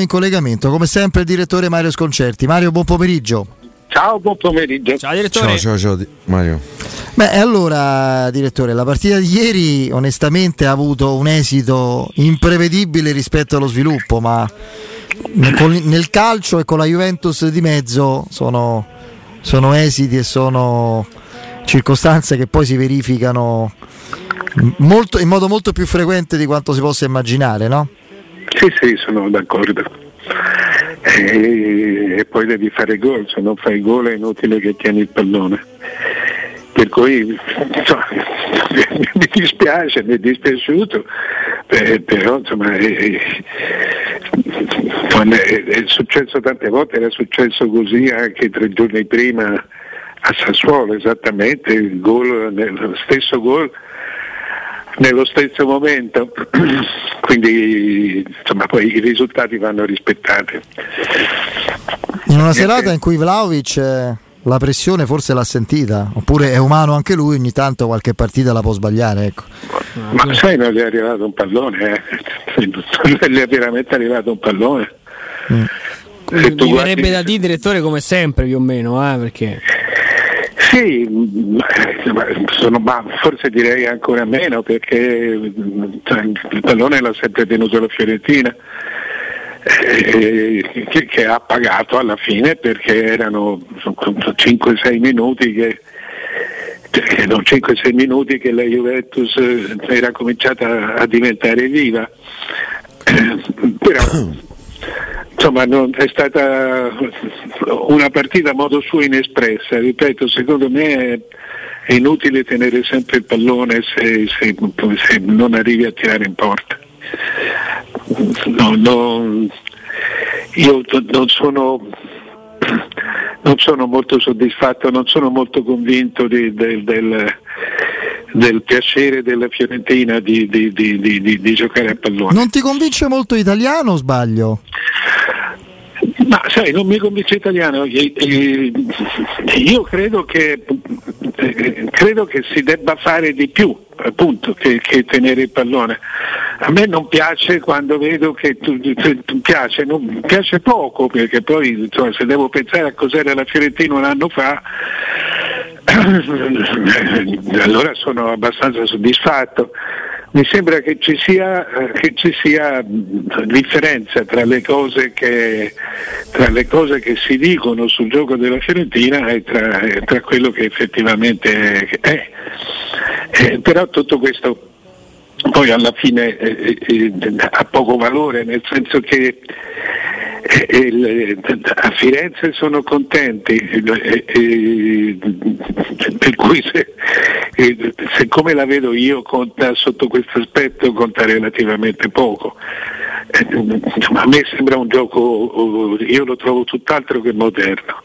in collegamento, come sempre, il direttore Mario Sconcerti. Mario, buon pomeriggio. Ciao, buon pomeriggio. Ciao direttore. Ciao, ciao, ciao, Mario. Beh, allora, direttore, la partita di ieri onestamente ha avuto un esito imprevedibile rispetto allo sviluppo, ma nel calcio e con la Juventus di mezzo sono, sono esiti e sono circostanze che poi si verificano molto, in modo molto più frequente di quanto si possa immaginare, no? Sì, sì, sono d'accordo. E, poi devi fare gol, se non fai gol è inutile che tieni il pallone. Per cui insomma, mi dispiace, mi è dispiaciuto, eh, però insomma, è, è, è, successo tante volte, era successo così anche tre giorni prima a Sassuolo, esattamente, il gol, lo stesso gol nello stesso momento, quindi insomma poi i risultati vanno rispettati. In una serata in cui Vlaovic eh, la pressione forse l'ha sentita, oppure è umano anche lui, ogni tanto qualche partita la può sbagliare. Ecco. Ma sai, non gli è arrivato un pallone, eh? non gli è veramente arrivato un pallone. Mm. Mi verrebbe da dire direttore come sempre più o meno, eh, perché... Sì, sono, ma forse direi ancora meno perché cioè, il pallone l'ha sempre tenuto la Fiorentina. Eh, che, che, ha pagato alla fine perché erano 5-6 minuti che, erano 5-6 minuti che la Juventus era cominciata a diventare viva. Eh, però insomma non, è stata una partita a modo suo inespressa, ripeto, secondo me è, inutile tenere sempre il pallone se, se, se non arrivi a tirare in porta. No, no, io non sono, non sono, molto soddisfatto, non sono molto convinto di, del, del, del, piacere della Fiorentina di, di, di, giocare a pallone. Non ti convince molto italiano sbaglio? Ma sai, non mi convince italiano. Io credo che, credo che si debba fare di più, appunto, che, che, tenere il pallone. A me non piace quando vedo che tu, tu piace, non, piace poco, perché poi insomma, se devo pensare a cos'era la Fiorentina un anno fa, allora sono abbastanza soddisfatto mi sembra che ci sia, eh, che ci sia differenza tra le, che, tra le, cose che, si dicono sul gioco della Fiorentina e tra, tra quello che effettivamente è. Eh, però tutto questo poi alla fine eh, eh, ha poco valore, nel senso che a Firenze sono contenti, per cui se, se, come la vedo io conta sotto questo aspetto conta relativamente poco. a me sembra un gioco, io lo trovo tutt'altro che moderno.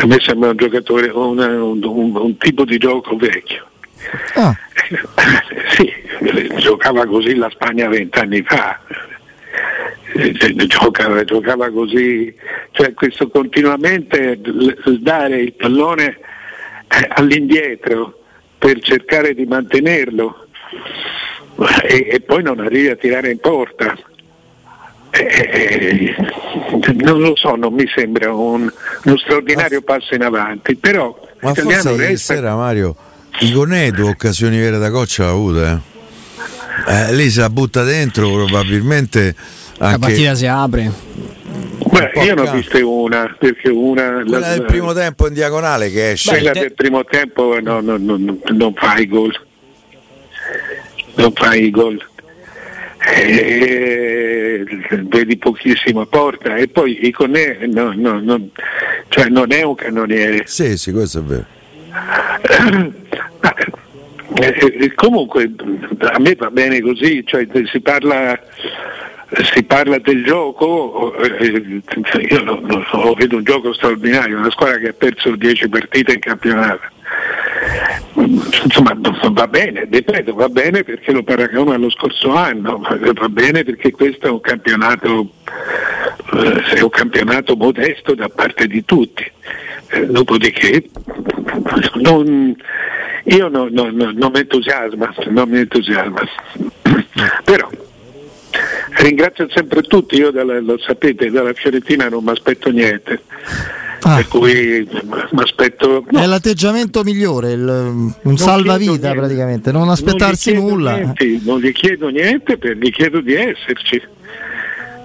A me sembra un giocatore, un, un, un, un tipo di gioco vecchio. Ah. Sì, giocava così la Spagna vent'anni fa, eh, giocava, giocava così, cioè questo continuamente dare il pallone eh, all'indietro per cercare di mantenerlo e, e poi non arrivi a tirare in porta. Eh, non lo so, non mi sembra un, uno straordinario passo in avanti, però ma forse ieri resta... sera Mario Igonè due occasioni vere da coccia l'ha avuta eh. Eh, lì se la butta dentro probabilmente anche... La partita si apre. Beh, io ne ho viste una, perché una... Quella la, del primo tempo in diagonale che esce. Quella te... del primo tempo no, no, no, non fai gol. Non fai i gol. Eh, vedi pochissimo a porta e poi Iconè no, no, no, cioè non è un cannoniere. Sì, sì, questo è vero. Eh, eh, comunque a me va bene così, cioè, si parla si parla del gioco, eh, io lo, lo, vedo un gioco straordinario, una squadra che ha perso 10 partite in campionato. Insomma, va bene, ripeto, va bene perché lo paragono allo scorso anno, va bene perché questo è un campionato, eh, è un campionato modesto da parte di tutti. Eh, dopodiché non, io non, non, non mi entusiasma, non mi entusiasma. Però Ringrazio sempre tutti, io dalla, lo sapete, dalla Fiorentina non mi aspetto niente. Ah. Per cui mi aspetto. No. È l'atteggiamento migliore, il, un salvavita praticamente, non aspettarsi non nulla. Niente, non gli chiedo niente, gli chiedo di esserci.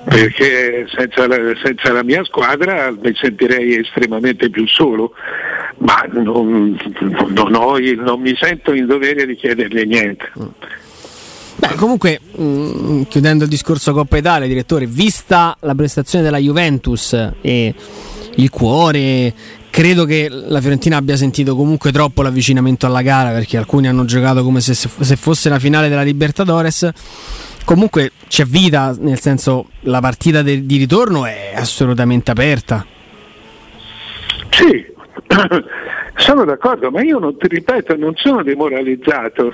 Perché senza la, senza la mia squadra mi sentirei estremamente più solo, ma non, non, ho, non mi sento in dovere di chiedergli niente. Beh, comunque, mh, mm, chiudendo il discorso Coppa Italia, direttore, vista la prestazione della Juventus e il cuore, credo che la Fiorentina abbia sentito comunque troppo l'avvicinamento alla gara perché alcuni hanno giocato come se, se fosse la finale della Libertadores. Comunque c'è vita, nel senso la partita de- di ritorno è assolutamente aperta. Sì, sono d'accordo, ma io non ti ripeto, non sono demoralizzato.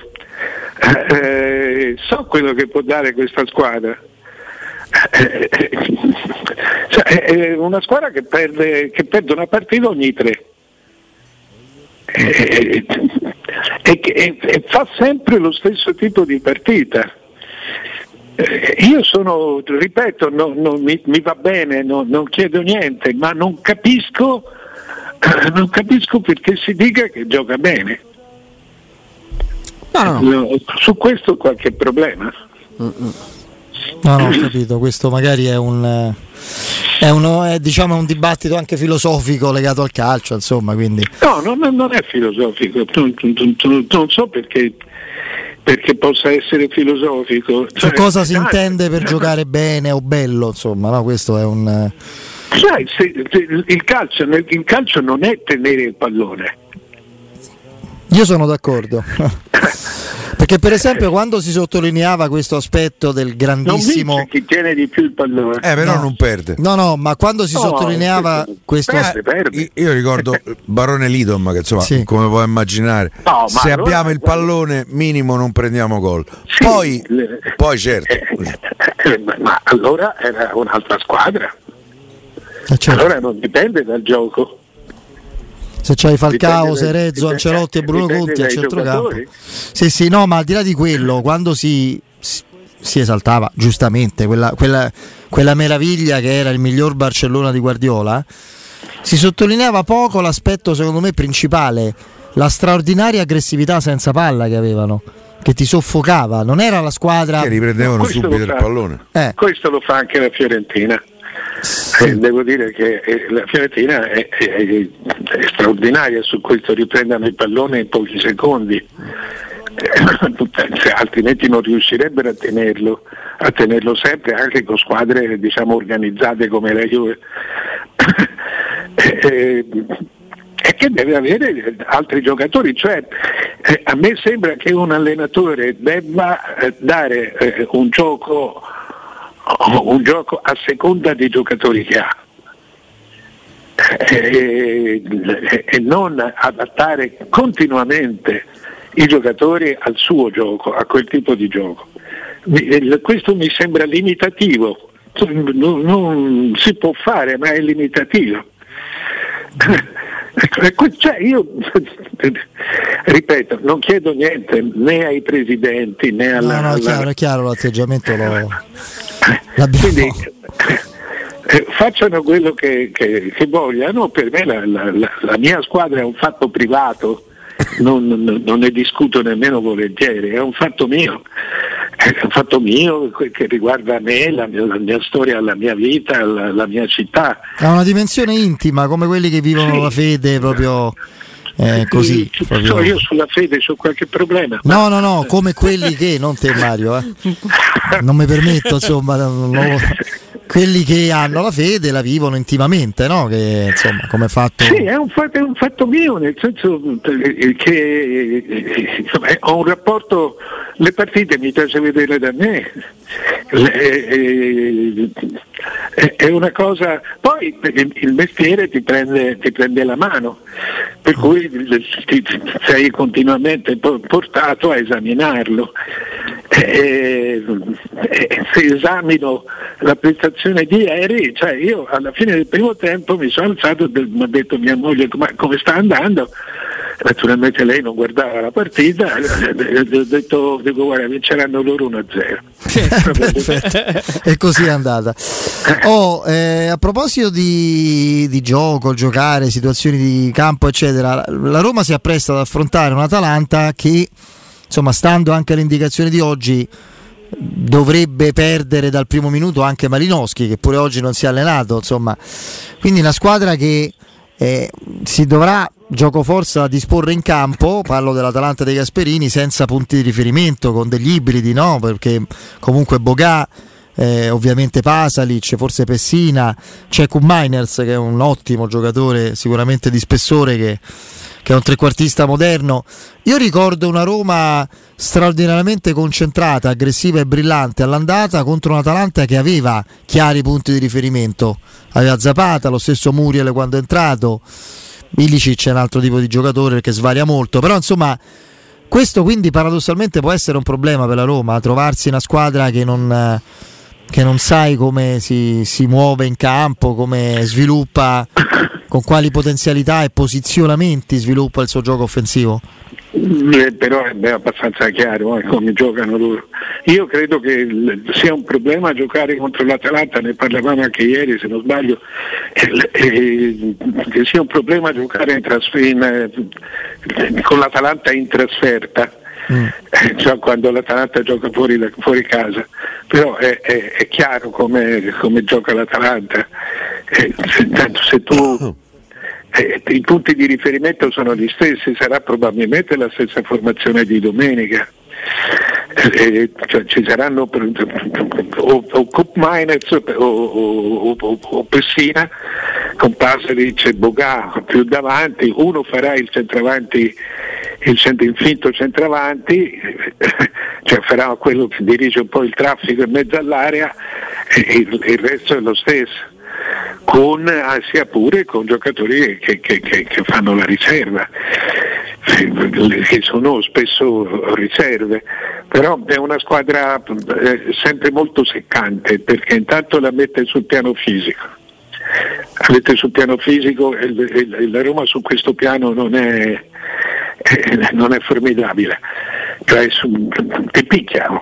Eh, so quello che può dare questa squadra. Eh, cioè, è una squadra che perde, che perde, una partita ogni tre. E, e, e, e fa sempre lo stesso tipo di partita. Io sono, ripeto, no, no, mi, mi, va bene, no, non chiedo niente, ma non capisco, non capisco perché si dica che gioca bene. No, no. Su questo qualche problema. No, no, ho capito, questo magari è un, è, uno, è diciamo, un dibattito anche filosofico legato al calcio, insomma, quindi... No, no non è filosofico, non, non, non so perché perché possa essere filosofico. Cioè, Su cosa si intende per giocare bene o bello, insomma, no? questo è un... Sai, se, se, il, calcio, il calcio non è tenere il pallone. Io sono d'accordo. Perché per esempio quando si sottolineava questo aspetto del grandissimo... Non chi tiene di più il pallone. Eh, però no. non perde. No, no, ma quando si no, sottolineava questo... Perde, perde. Io ricordo Barone Lidom, che insomma, sì. come puoi immaginare, no, se allora, abbiamo il pallone minimo non prendiamo gol. Sì, poi, le... poi certo. Eh, eh, ma allora era un'altra squadra. Eh, certo. Allora non dipende dal gioco se c'hai Falcao, Serezzo, Ancelotti e Bruno Conti a centrocampo. Sì, sì, no, ma al di là di quello, quando si, si esaltava giustamente quella, quella, quella, meraviglia che era il miglior Barcellona di Guardiola, si sottolineava poco l'aspetto, secondo me, principale, la straordinaria aggressività senza palla che avevano. Che ti soffocava, non era la squadra. Che riprendevano subito il pallone. Eh. Questo lo fa anche la Fiorentina. Sì. Eh, devo dire che eh, la Fiorentina è, è, è, straordinaria su questo, riprendono il pallone in pochi secondi, eh, altrimenti non riuscirebbero a tenerlo, a tenerlo sempre anche con squadre diciamo, organizzate come la Juve. e che deve avere altri giocatori, cioè a me sembra che un allenatore debba dare un gioco un gioco a seconda dei giocatori che ha. E, e, non adattare continuamente i giocatori al suo gioco, a quel tipo di gioco. Questo mi sembra limitativo, non, non si può fare, ma è limitativo. Cioè io ripeto, non chiedo niente né ai presidenti né alla. No, no, è chiaro, è chiaro l'atteggiamento lo, quindi eh, facciano quello che, che, che, vogliano, per me la, la, la, mia squadra è un fatto privato, non, non, non, ne discuto nemmeno volentieri, è un fatto mio, fatto mio che riguarda me, la mia, mia storia, la mia vita, la, mia città. Ha una dimensione intima come quelli che vivono sì. la fede proprio eh, così. So, io sulla fede ho qualche problema. No, no, no, come quelli che, non te Mario, eh. non mi permetto, insomma, non, non, quelli che hanno la fede la vivono intimamente, no? Che, insomma, come fatto... Sì, è un fatto, è un fatto mio, nel senso che insomma, ho un rapporto, le partite mi piace vedere da me, è una cosa, poi il mestiere ti prende, ti prende la mano, per cui ti, sei continuamente portato a esaminarlo. E, e, se esamino la prestazione di ieri, cioè io alla fine del primo tempo mi sono alzato e mi ha detto mia moglie come sta andando naturalmente lei non guardava la partita, ho detto, dico guarda vinceranno loro 1-0. e così è andata. Oh, eh, a proposito di, di, gioco, giocare, situazioni di campo, eccetera, la Roma si appresta ad affrontare un'Atalanta che, insomma, stando anche alle indicazioni di oggi, dovrebbe perdere dal primo minuto anche Malinowski, che pure oggi non si è allenato, insomma. Quindi una squadra che eh, si dovrà gioco forza disporre in campo, parlo dell'Atalanta dei Gasperini, senza punti di riferimento, con degli ibridi, no? Perché comunque Bogà, eh, ovviamente Pasalic, forse Pessina, c'è Miners che è un ottimo giocatore, sicuramente di spessore che, che è un trequartista moderno. Io ricordo una Roma straordinariamente concentrata, aggressiva e brillante all'andata contro un'Atalanta che aveva chiari punti di riferimento. Aveva Zapata, lo stesso Muriel quando è entrato Ilicic è un altro tipo di giocatore che svaria molto, però insomma questo quindi paradossalmente può essere un problema per la Roma, trovarsi una squadra che non, che non sai come si, si muove in campo, come sviluppa, con quali potenzialità e posizionamenti sviluppa il suo gioco offensivo. Eh, però è abbastanza chiaro eh, come giocano loro. Io credo che sia un problema giocare contro l'Atalanta, ne parlavamo anche ieri se non sbaglio, eh, che sia un problema giocare in trasfer- in, eh, con l'Atalanta in trasferta. Mm. Cioè quando l'Atalanta gioca fuori, fuori casa, però è, è, è chiaro come, come, gioca l'Atalanta. Eh, se, tanto se tu eh, I punti di riferimento sono gli stessi, sarà probabilmente la stessa formazione di domenica. Eh, eh cioè, ci saranno o, o Cup Miners o, o, o, Pessina con Pasalic e Bogà più davanti, uno farà il centravanti il, centro, il finto centravanti, cioè farà quello che dirige un po' il traffico in mezzo all'area e il, il resto è lo stesso con, ah, sia pure con giocatori che, che, che, che fanno la riserva che sono spesso riserve, però è una squadra eh, sempre molto seccante perché intanto la mette sul piano fisico. La mette sul piano fisico la Roma su questo piano non è, eh, non è formidabile, cioè su, ti picchiano.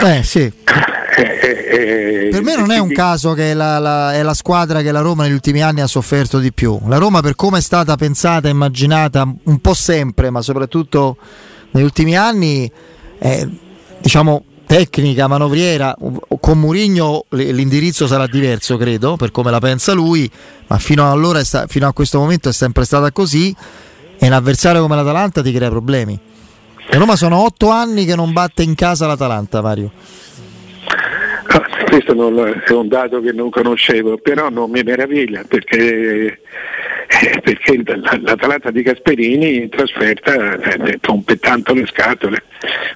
Eh sì. Eh, eh, eh, per me non è un caso che la, la, è la squadra che la Roma negli ultimi anni ha sofferto di più. La Roma per come è stata pensata e immaginata un po' sempre, ma soprattutto negli ultimi anni, diciamo tecnica, manovriera, con Murigno l'indirizzo sarà diverso, credo, per come la pensa lui, ma fino, allora sta, fino a questo momento è sempre stata così e un avversario come l'Atalanta ti crea problemi. La Roma sono otto anni che non batte in casa l'Atalanta, Mario. Ah, questo è un dato che non conoscevo, però non mi meraviglia perché, eh, perché l'Atalanta di Gasperini in trasferta eh, rompe tanto le scatole,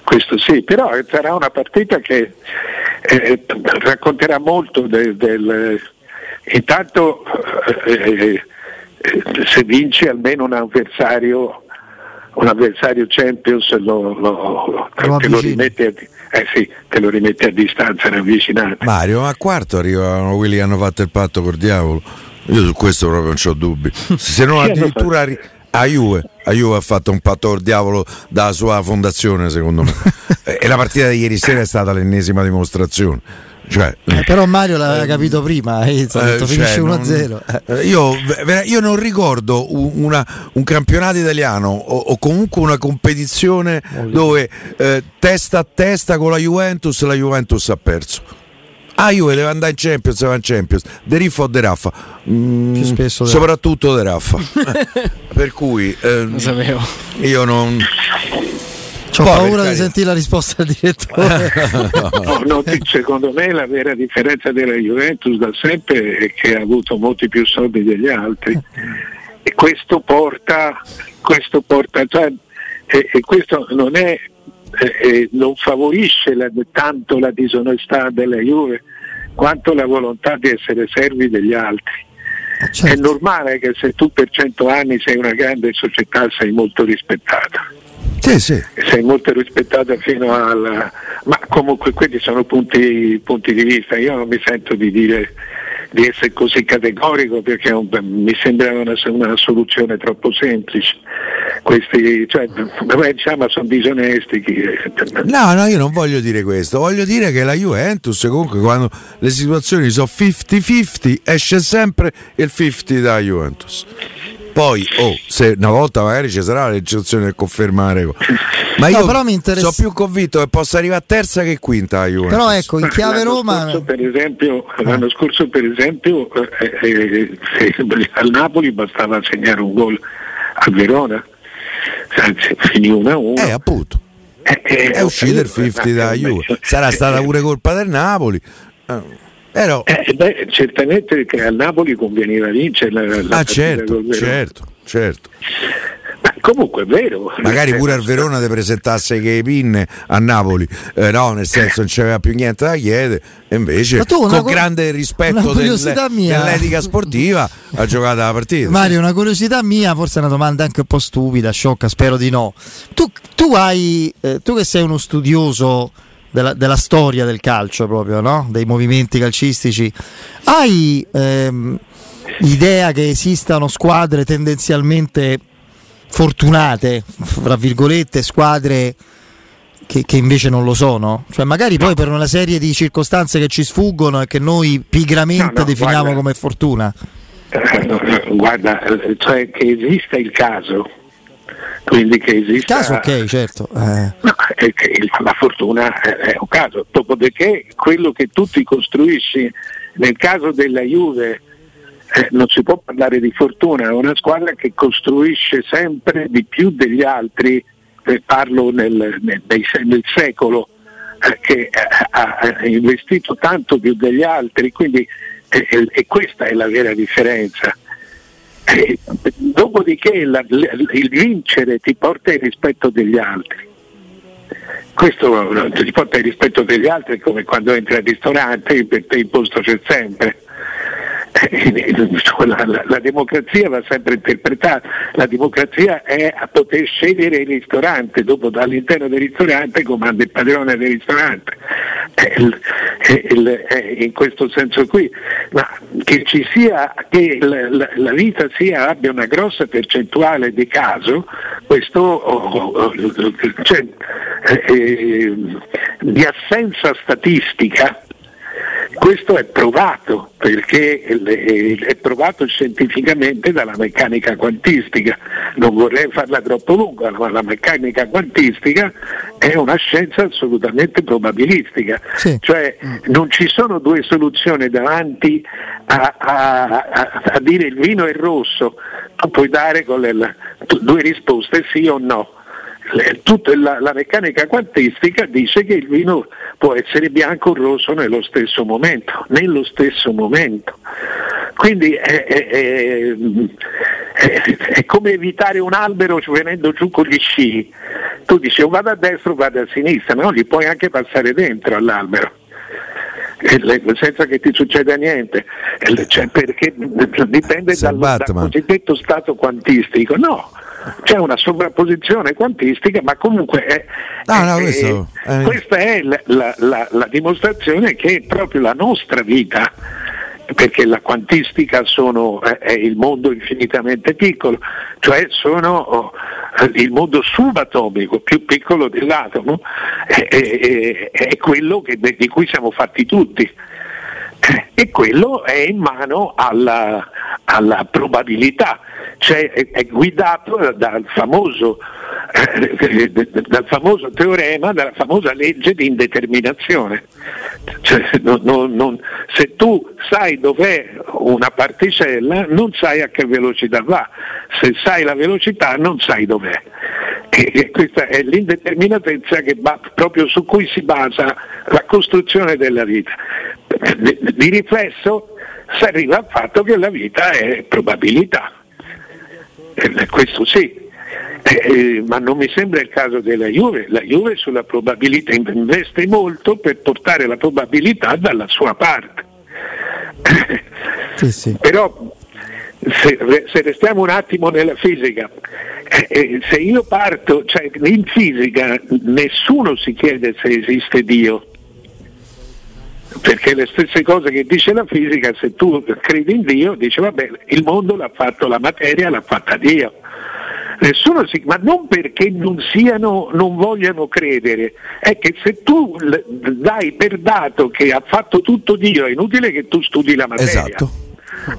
questo sì, però sarà una partita che eh, racconterà molto del... del intanto eh, eh, se vince almeno un avversario un avversario Champions lo, lo, lo te, lo rimette a, eh sì, te lo rimette a distanza ravvicinato. Mario, ma a quarto arrivano quelli che hanno fatto il patto col diavolo. Io su questo proprio non ho dubbi. Se non addirittura a Juve, a Juve ha fatto un patto col diavolo dalla sua fondazione, secondo me. e la partita di ieri sera è stata l'ennesima dimostrazione. Cioè, eh, però Mario l'aveva eh, capito prima, eh, detto, finisce cioè, 1-0. Non, eh, io, io, non ricordo una, un campionato italiano o, o comunque una competizione dove eh, testa a testa con la Juventus la Juventus ha perso. Ah, Juve deve andare in Champions, va in Champions. De Riffa o De Raffa? Mm, Più spesso soprattutto De Raffa. per cui eh, io non ho paura di sentire la risposta del direttore. no, no, secondo me la vera differenza della Juventus da sempre è che ha avuto molti più soldi degli altri e questo porta, questo porta cioè, e, e, questo non, è, eh, non favorisce la, tanto la disonestà della Juve quanto la volontà di essere servi degli altri. Certo. È normale che se tu per cento anni sei una grande società sei molto rispettata sì, sì. sei molto rispettata fino alla... ma comunque questi sono punti, punti di vista, io non mi sento di dire di essere così categorico perché mi sembra una, una, soluzione troppo semplice. questi, cioè, diciamo, sono disonesti. No, no, io non voglio dire questo, voglio dire che la Juventus comunque quando le situazioni sono 50-50 esce sempre il 50 da Juventus. Poi, oh, se una volta magari ci sarà l'eccezione del confermare. Ma io no, interessa... sono più convinto che possa arrivare a terza che quinta a Juventus. Però ecco, in chiave l'anno Roma. Scorso, per esempio, ah. L'anno scorso, per esempio, eh, eh, al Napoli bastava segnare un gol a Verona. Anzi, finì 1-1. Eh, appunto. Eh, eh, è uscito il 50 da Juve. Sarà stata pure colpa del Napoli. Però... Eh, beh, certamente che al Napoli conveniva vincere la, la ah, certo, certo, certo. Ma comunque è vero. Magari pure al Verona ti presentasse che pinne a Napoli, eh, no, nel senso non c'aveva più niente da chiedere, e invece con co- grande rispetto del, dell'etica sportiva ha giocato la partita. Mario, una curiosità mia, forse è una domanda anche un po' stupida, sciocca, spero di no. Tu, tu hai, eh, tu che sei uno studioso della, della, storia del calcio proprio, no? dei movimenti calcistici. Hai ehm, idea che esistano squadre tendenzialmente fortunate, fra virgolette, squadre che, che, invece non lo sono? Cioè magari poi per una serie di circostanze che ci sfuggono e che noi pigramente no, no, definiamo guarda, come fortuna? Guarda, cioè che esista il caso quindi che esista caso ok certo eh. no, la fortuna è un caso dopodiché quello che tu ti costruisci nel caso della Juve eh, non si può parlare di fortuna è una squadra che costruisce sempre di più degli altri eh, parlo nel, nel, nel secolo eh, che ha, ha, investito tanto più degli altri quindi e questa è la vera differenza eh, dopodiché la, il vincere ti porta il rispetto degli altri. Questo ti porta il rispetto degli altri come quando entri al ristorante, per te il posto c'è sempre. La, la, la, democrazia va sempre interpretata, la democrazia è a poter scegliere il ristorante, dopo all'interno del ristorante comanda il padrone del ristorante, è, il, è, il, è in questo senso qui, ma che sia, che la, la vita sia, abbia una grossa percentuale di caso, questo oh, oh, cioè, eh, di assenza statistica questo è provato perché è provato scientificamente dalla meccanica quantistica. Non vorrei farla troppo lunga, ma la meccanica quantistica è una scienza assolutamente probabilistica. Sì. Cioè non ci sono due soluzioni davanti a, a, a, a dire il vino è rosso, tu puoi dare con le, due risposte sì o no tutta la, la, meccanica quantistica dice che il vino può essere bianco o rosso nello stesso momento, nello stesso momento. Quindi è, è, è, è come evitare un albero venendo giù con gli sci. Tu dici o vado a destra o vado a sinistra, no? Gli puoi anche passare dentro all'albero senza che ti succeda niente, cioè perché dipende dal, dal, cosiddetto stato quantistico. No, c'è una sovrapposizione quantistica, ma comunque è, no, no, questo, è, questa è la, la, la, dimostrazione che proprio la nostra vita, perché la quantistica sono, è il mondo infinitamente piccolo, cioè sono oh, il mondo subatomico più piccolo dell'atomo, è, è, è quello che, di cui siamo fatti tutti. E quello è in mano alla, alla probabilità, cioè è, è guidato dal famoso, eh, dal famoso, teorema, dalla famosa legge di indeterminazione. Cioè, non, non, non, se tu sai dov'è una particella non sai a che velocità va, se sai la velocità non sai dov'è. E questa è l'indeterminatezza va, proprio su cui si basa la costruzione della vita. Di riflesso si arriva al fatto che la vita è probabilità. E questo sì, eh, ma non mi sembra il caso della Juve. La Juve sulla probabilità investe molto per portare la probabilità dalla sua parte. Sì, sì. Però se, se, restiamo un attimo nella fisica, eh, eh, se io parto, cioè in fisica nessuno si chiede se esiste Dio, perché le stesse cose che dice la fisica, se tu credi in Dio, dice vabbè, il mondo l'ha fatto la materia, l'ha fatta Dio. Nessuno si, ma non perché non siano, non vogliano credere, è che se tu dai per dato che ha fatto tutto Dio, è inutile che tu studi la materia. Esatto.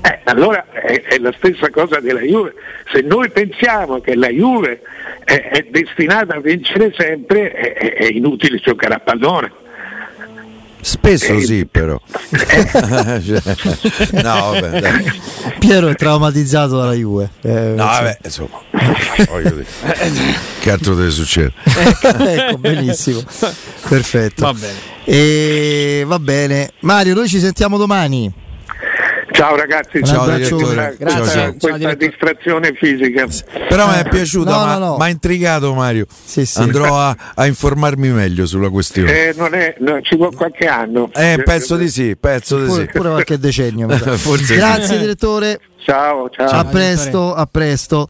Eh, allora è, è la stessa cosa della Juve. Se noi pensiamo che la Juve è, è destinata a vincere sempre, è- è inutile giocare a pallone. Spesso Eh, sì, però. Cioè, no, vabbè, dai. Piero è traumatizzato dalla Juve. Eh, No, vabbè, insomma, che altro deve succedere? ecco, benissimo. Perfetto. Va bene. E va bene. Mario, noi ci sentiamo domani. Ciao ragazzi, Un Ciao, direttore. Grazie. Ciao, ciao. Ciao, questa direttore. distrazione fisica. Però mi è piaciuta, No, ma no, no. mi ha intrigato Mario. Sì, sì. Andrò a, a informarmi meglio sulla questione. Eh, non è, no, ci vuole qualche anno. Eh, penso di sì, penso di Pure, sì. pure qualche decennio. Grazie direttore. Ciao, ciao. A presto, a presto.